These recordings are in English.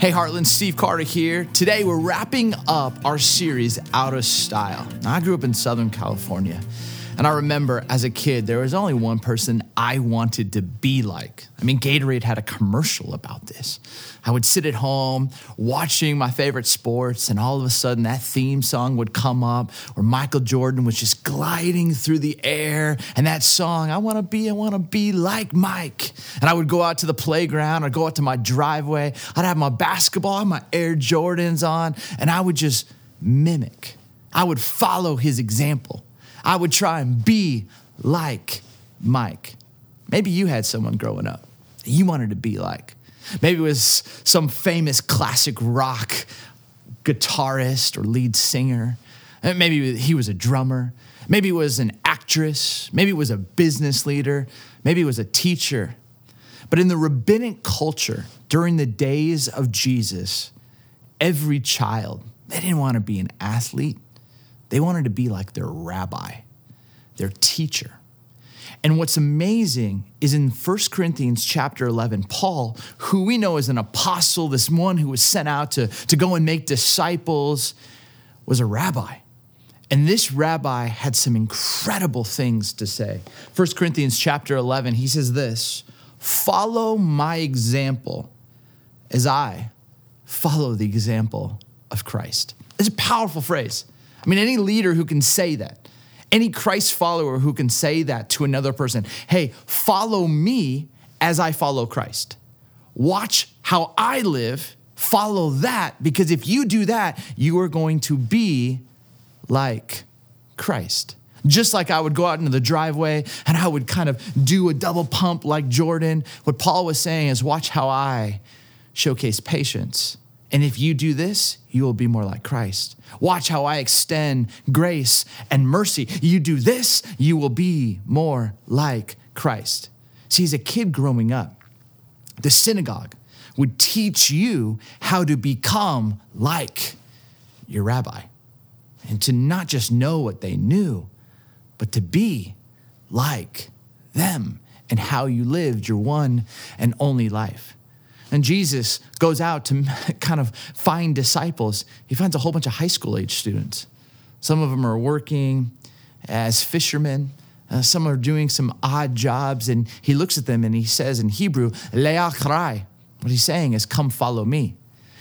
Hey, Heartland, Steve Carter here. Today we're wrapping up our series, Out of Style. Now, I grew up in Southern California, and I remember as a kid, there was only one person I wanted to be like. I mean, Gatorade had a commercial about this. I would sit at home watching my favorite sports, and all of a sudden that theme song would come up where Michael Jordan was just gliding through the air, and that song, I wanna be, I wanna be like Mike. And I would go out to the playground, I'd go out to my driveway, I'd have my basketball, my Air Jordans on, and I would just mimic. I would follow his example. I would try and be like Mike. Maybe you had someone growing up you wanted to be like. Maybe it was some famous classic rock guitarist or lead singer. Eh, maybe he was a drummer. Maybe it was an actress. Maybe it was a business leader. Maybe it was a teacher. But in the rabbinic culture, during the days of Jesus, every child, they didn't want to be an athlete. They wanted to be like their rabbi, their teacher. And what's amazing is in 1 Corinthians chapter 11, Paul, who we know is an apostle, this one who was sent out to, to go and make disciples, was a rabbi. And this rabbi had some incredible things to say. 1 Corinthians chapter 11, he says this Follow my example as I follow the example of Christ. It's a powerful phrase. I mean, any leader who can say that, any Christ follower who can say that to another person, hey, follow me as I follow Christ. Watch how I live, follow that, because if you do that, you are going to be like Christ. Just like I would go out into the driveway and I would kind of do a double pump like Jordan, what Paul was saying is watch how I showcase patience. And if you do this, you will be more like Christ. Watch how I extend grace and mercy. You do this, you will be more like Christ. See, as a kid growing up, the synagogue would teach you how to become like your rabbi and to not just know what they knew, but to be like them and how you lived your one and only life. And Jesus goes out to kind of find disciples. He finds a whole bunch of high school age students. Some of them are working as fishermen. Uh, some are doing some odd jobs. And he looks at them and he says in Hebrew, Leachrai. What he's saying is, come follow me.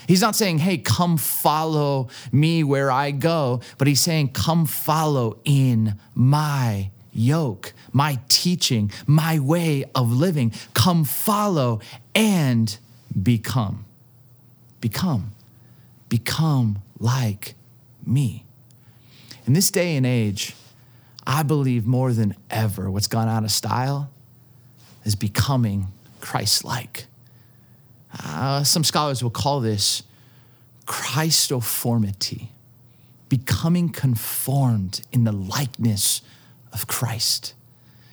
He's not saying, hey, come follow me where I go, but he's saying, come follow in my yoke, my teaching, my way of living. Come follow and become. Become. Become like me. In this day and age, I believe more than ever what's gone out of style is becoming Christ like. Uh, some scholars will call this Christoformity, becoming conformed in the likeness of Christ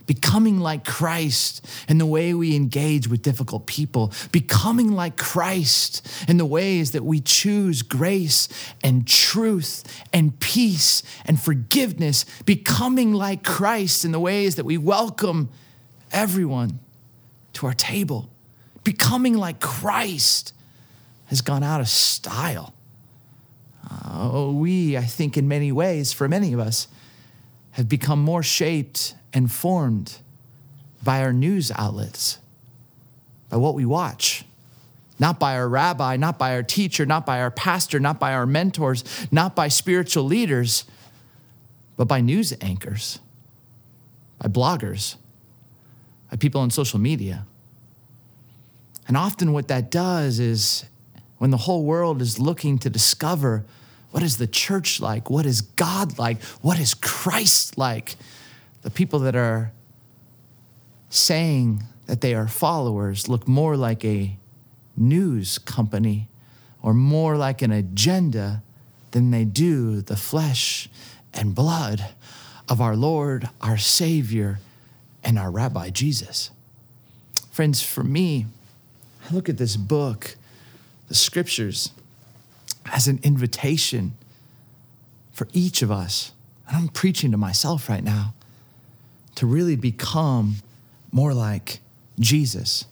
becoming like Christ in the way we engage with difficult people, becoming like Christ in the ways that we choose grace and truth and peace and forgiveness, becoming like Christ in the ways that we welcome everyone to our table, becoming like Christ has gone out of style. Uh, we, I think, in many ways, for many of us, have become more shaped and formed by our news outlets, by what we watch, not by our rabbi, not by our teacher, not by our pastor, not by our mentors, not by spiritual leaders, but by news anchors, by bloggers, by people on social media. And often, what that does is when the whole world is looking to discover what is the church like, what is God like, what is Christ like, the people that are saying that they are followers look more like a news company or more like an agenda than they do the flesh and blood of our Lord, our Savior, and our Rabbi Jesus. Friends, for me, I look at this book, the scriptures, as an invitation for each of us. And I'm preaching to myself right now to really become more like Jesus.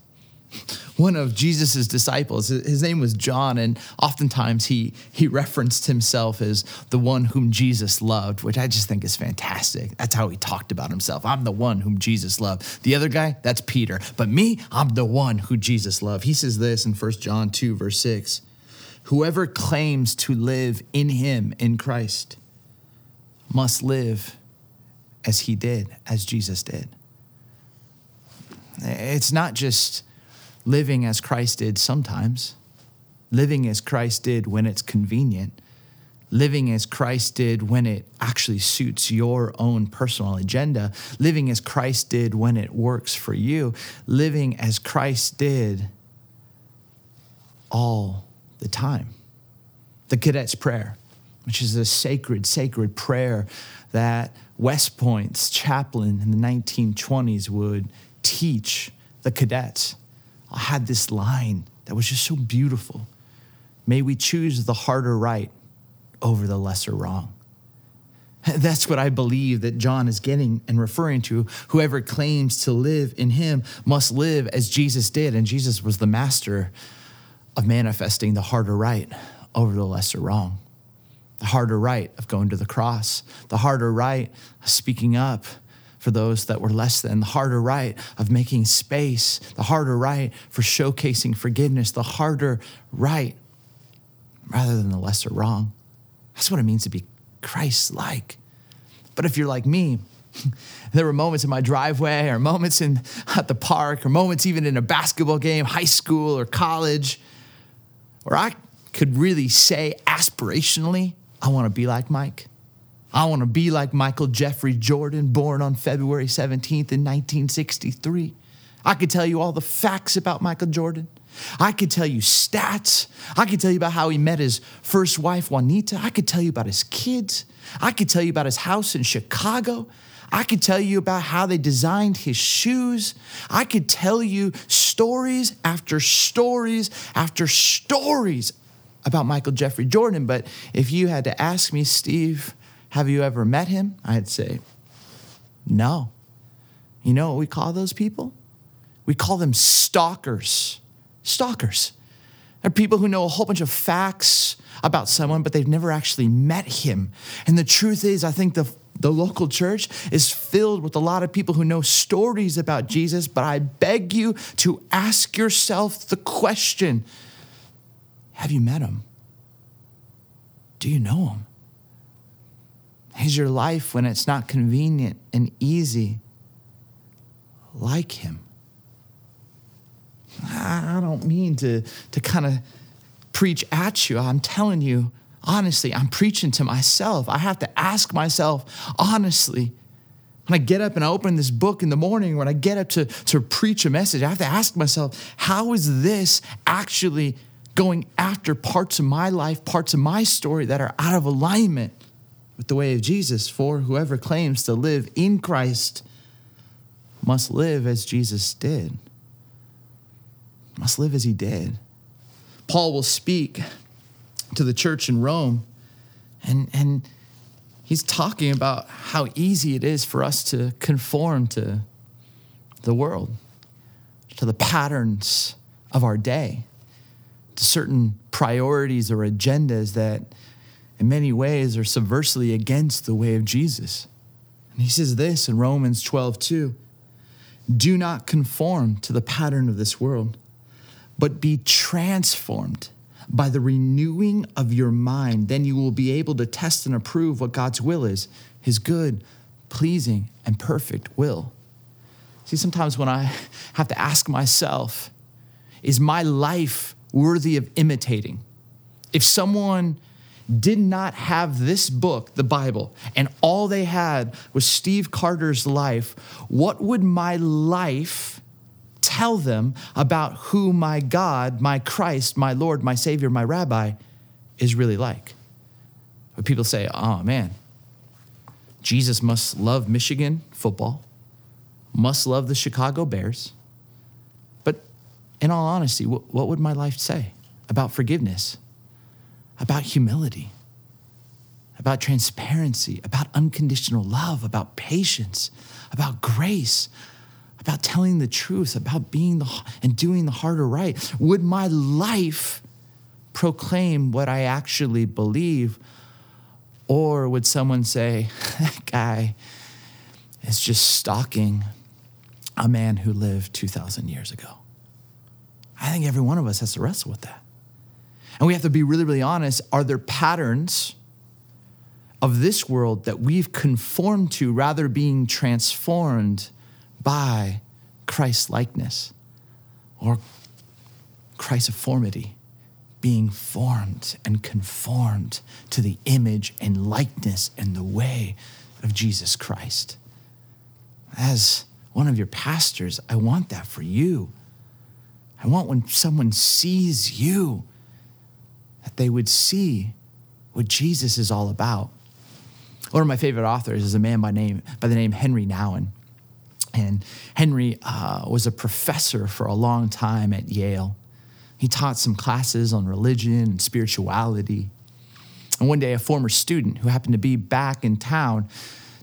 one of Jesus's disciples. His name was John, and oftentimes he he referenced himself as the one whom Jesus loved, which I just think is fantastic. That's how he talked about himself. I'm the one whom Jesus loved. The other guy, that's Peter. But me, I'm the one who Jesus loved. He says this in 1 John 2, verse 6. Whoever claims to live in him, in Christ, must live as he did, as Jesus did. It's not just living as Christ did sometimes, living as Christ did when it's convenient, living as Christ did when it actually suits your own personal agenda, living as Christ did when it works for you, living as Christ did all the time. The cadet's prayer, which is a sacred, sacred prayer that West Point's chaplain in the 1920s would teach the cadets. I had this line that was just so beautiful. May we choose the harder right over the lesser wrong. That's what I believe that John is getting and referring to. Whoever claims to live in him must live as Jesus did. And Jesus was the master of manifesting the harder right over the lesser wrong. The harder right of going to the cross, the harder right of speaking up for those that were less than, the harder right of making space, the harder right for showcasing forgiveness, the harder right rather than the lesser wrong. That's what it means to be Christ like. But if you're like me, there were moments in my driveway or moments in at the park or moments even in a basketball game, high school or college where I could really say aspirationally, I want to be like Mike. I want to be like Michael Jeffrey Jordan, born on February 17th in 1963. I could tell you all the facts about Michael Jordan. I could tell you stats. I could tell you about how he met his first wife, Juanita. I could tell you about his kids. I could tell you about his house in Chicago. I could tell you about how they designed his shoes. I could tell you stories after stories after stories about Michael Jeffrey Jordan. But if you had to ask me, Steve, have you ever met him? I'd say, no. You know what we call those people? We call them stalkers. Stalkers. They're people who know a whole bunch of facts about someone, but they've never actually met him. And the truth is, I think the the local church is filled with a lot of people who know stories about Jesus, but I beg you to ask yourself the question Have you met him? Do you know him? Is your life, when it's not convenient and easy, like him? I don't mean to, to kind of preach at you. I'm telling you, honestly, I'm preaching to myself. I have to ask myself honestly. When I get up and I open this book in the morning, when I get up to, to preach a message, I have to ask myself, how is this actually going after parts of my life, parts of my story that are out of alignment with the way of Jesus? For whoever claims to live in Christ must live as Jesus did, must live as he did. Paul will speak to the church in Rome. And, and he's talking about how easy it is for us to conform to the world, to the patterns of our day, certain priorities or agendas that, in many ways, are subversely against the way of Jesus. And he says this in Romans 12, 2 Do not conform to the pattern of this world, but be transformed by the renewing of your mind, then you will be able to test and approve what God's will is his good, pleasing, and perfect will. See, sometimes when I have to ask myself, is my life worthy of imitating? If someone did not have this book, the Bible, and all they had was Steve Carter's life, what would my life tell them about who my God, my Christ, my Lord, my Savior, my Rabbi is really like. But people say, oh man, Jesus must love Michigan football, must love the Chicago Bears. In all honesty, what would my life say about forgiveness, about humility, about transparency, about unconditional love, about patience, about grace, about telling the truth, about being the and doing the harder right? Would my life proclaim what I actually believe? Or would someone say, that guy is just stalking a man who lived 2,000 years ago? I think every one of us has to wrestle with that. And we have to be really, really honest. Are there patterns of this world that we've conformed to rather being transformed by Christ likeness or Christiformity, being formed and conformed to the image and likeness and the way of Jesus Christ. As one of your pastors, I want that for you. I want when someone sees you, that they would see what Jesus is all about. One of my favorite authors is a man by name by the name Henri Nouwen. And Henri uh, was a professor for a long time at Yale. He taught some classes on religion and spirituality. And one day, a former student who happened to be back in town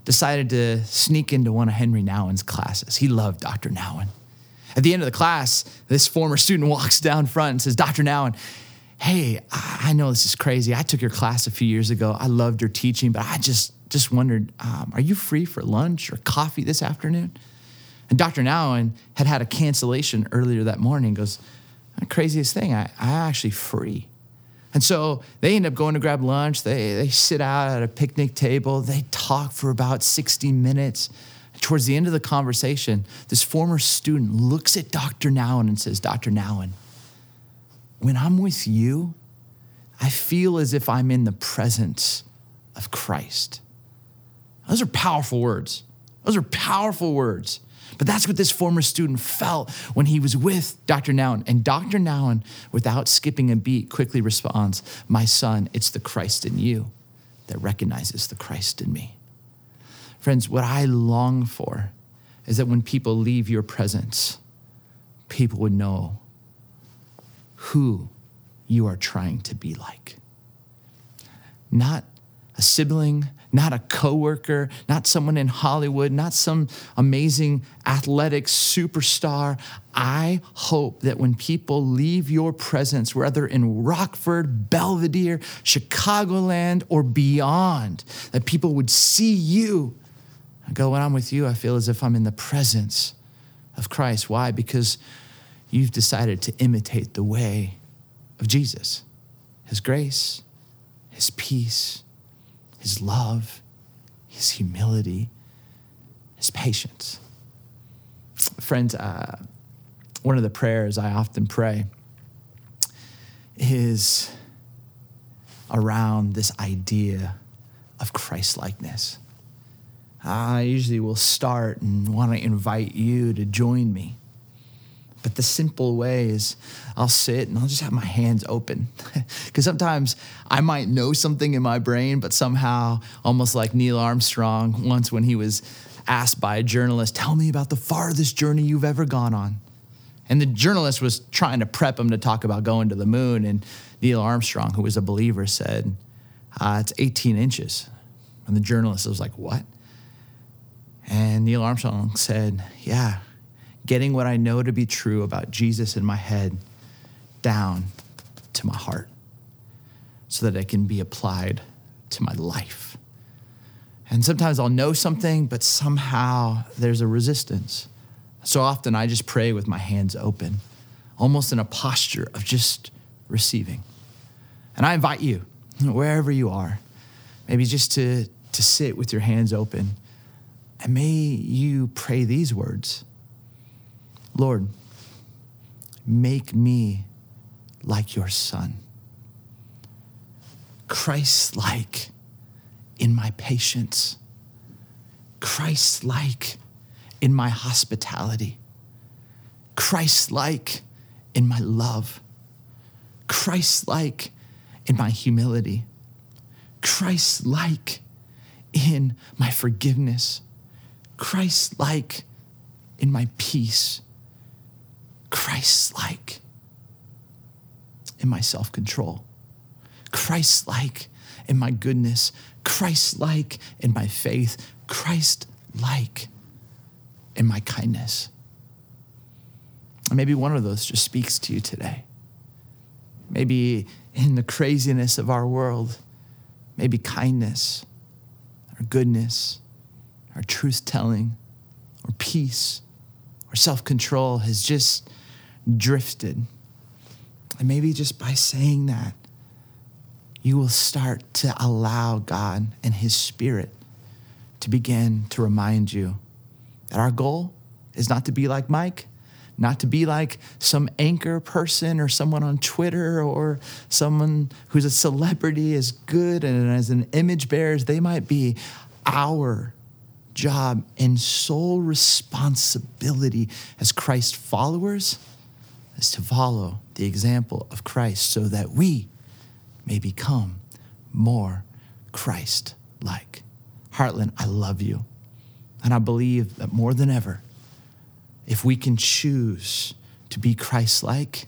decided to sneak into one of Henri Nouwen's classes. He loved Dr. Nouwen. At the end of the class, this former student walks down front and says, Dr. Nouwen, hey, I know this is crazy. I took your class a few years ago. I loved your teaching, but I just just wondered, um, are you free for lunch or coffee this afternoon? And Dr. Nouwen had had a cancellation earlier that morning. Goes, craziest thing, I, I actually free. And so they end up going to grab lunch. They, they sit out at a picnic table. They talk for about 60 minutes. Towards the end of the conversation, this former student looks at Dr. Nouwen and says, Dr. Nouwen, when I'm with you, I feel as if I'm in the presence of Christ. Those are powerful words. Those are powerful words. But that's what this former student felt when he was with Dr. Nouwen. And Dr. Nouwen, without skipping a beat, quickly responds, My son, it's the Christ in you that recognizes the Christ in me. Friends, what I long for is that when people leave your presence, people would know who you are trying to be like. Not a sibling, not a coworker, not someone in Hollywood, not some amazing athletic superstar. I hope that when people leave your presence, whether in Rockford, Belvidere, Chicagoland, or beyond, that people would see you and go, when I'm with you, I feel as if I'm in the presence of Christ. Why? Because you've decided to imitate the way of Jesus, His grace, His peace his love, his humility, his patience. Friends, uh, one of the prayers I often pray is around this idea of Christ likeness. I usually will start and want to invite you to join me but the simple way is I'll sit and I'll just have my hands open. Because sometimes I might know something in my brain, but somehow, almost like Neil Armstrong once when he was asked by a journalist, Tell me about the farthest journey you've ever gone on. And the journalist was trying to prep him to talk about going to the moon. And Neil Armstrong, who was a believer, said, uh, It's 18 inches. And the journalist was like, What? And Neil Armstrong said, Yeah, getting what I know to be true about Jesus in my head down to my heart so that it can be applied to my life. And sometimes I'll know something, but somehow there's a resistance. So often I just pray with my hands open, almost in a posture of just receiving. And I invite you, wherever you are, maybe just to, to sit with your hands open. And may you pray these words. Lord, make me like your son. Christ like in my patience, Christ like in my hospitality, Christ like in my love, Christ like in my humility, Christ like in my forgiveness, Christ like in my peace. Christ like in my self control, Christ like in my goodness, Christ like in my faith, Christ like in my kindness, maybe one of those just speaks to you today. Maybe in the craziness of our world, maybe kindness or goodness or truth telling or peace or self control has just drifted. And maybe just by saying that, you will start to allow God and His Spirit to begin to remind you that our goal is not to be like Mike, not to be like some anchor person or someone on Twitter or someone who's a celebrity as good and as an image bearer as they might be. Our job and sole responsibility as Christ followers is to follow the example of Christ so that we may become more Christ like. Heartland, I love you. And I believe that more than ever, if we can choose to be Christ like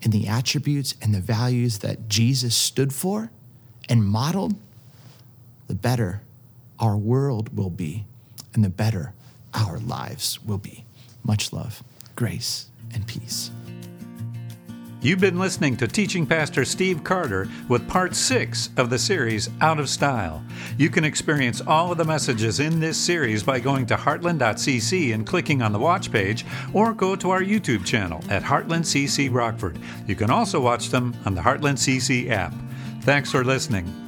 in the attributes and the values that Jesus stood for and modeled, the better our world will be and the better our lives will be. Much love, grace, and peace. You've been listening to Teaching Pastor Steve Carter with part six of the series Out of Style. You can experience all of the messages in this series by going to heartland.cc and clicking on the watch page, or go to our YouTube channel at Heartland CC Rockford. You can also watch them on the Heartland CC app. Thanks for listening.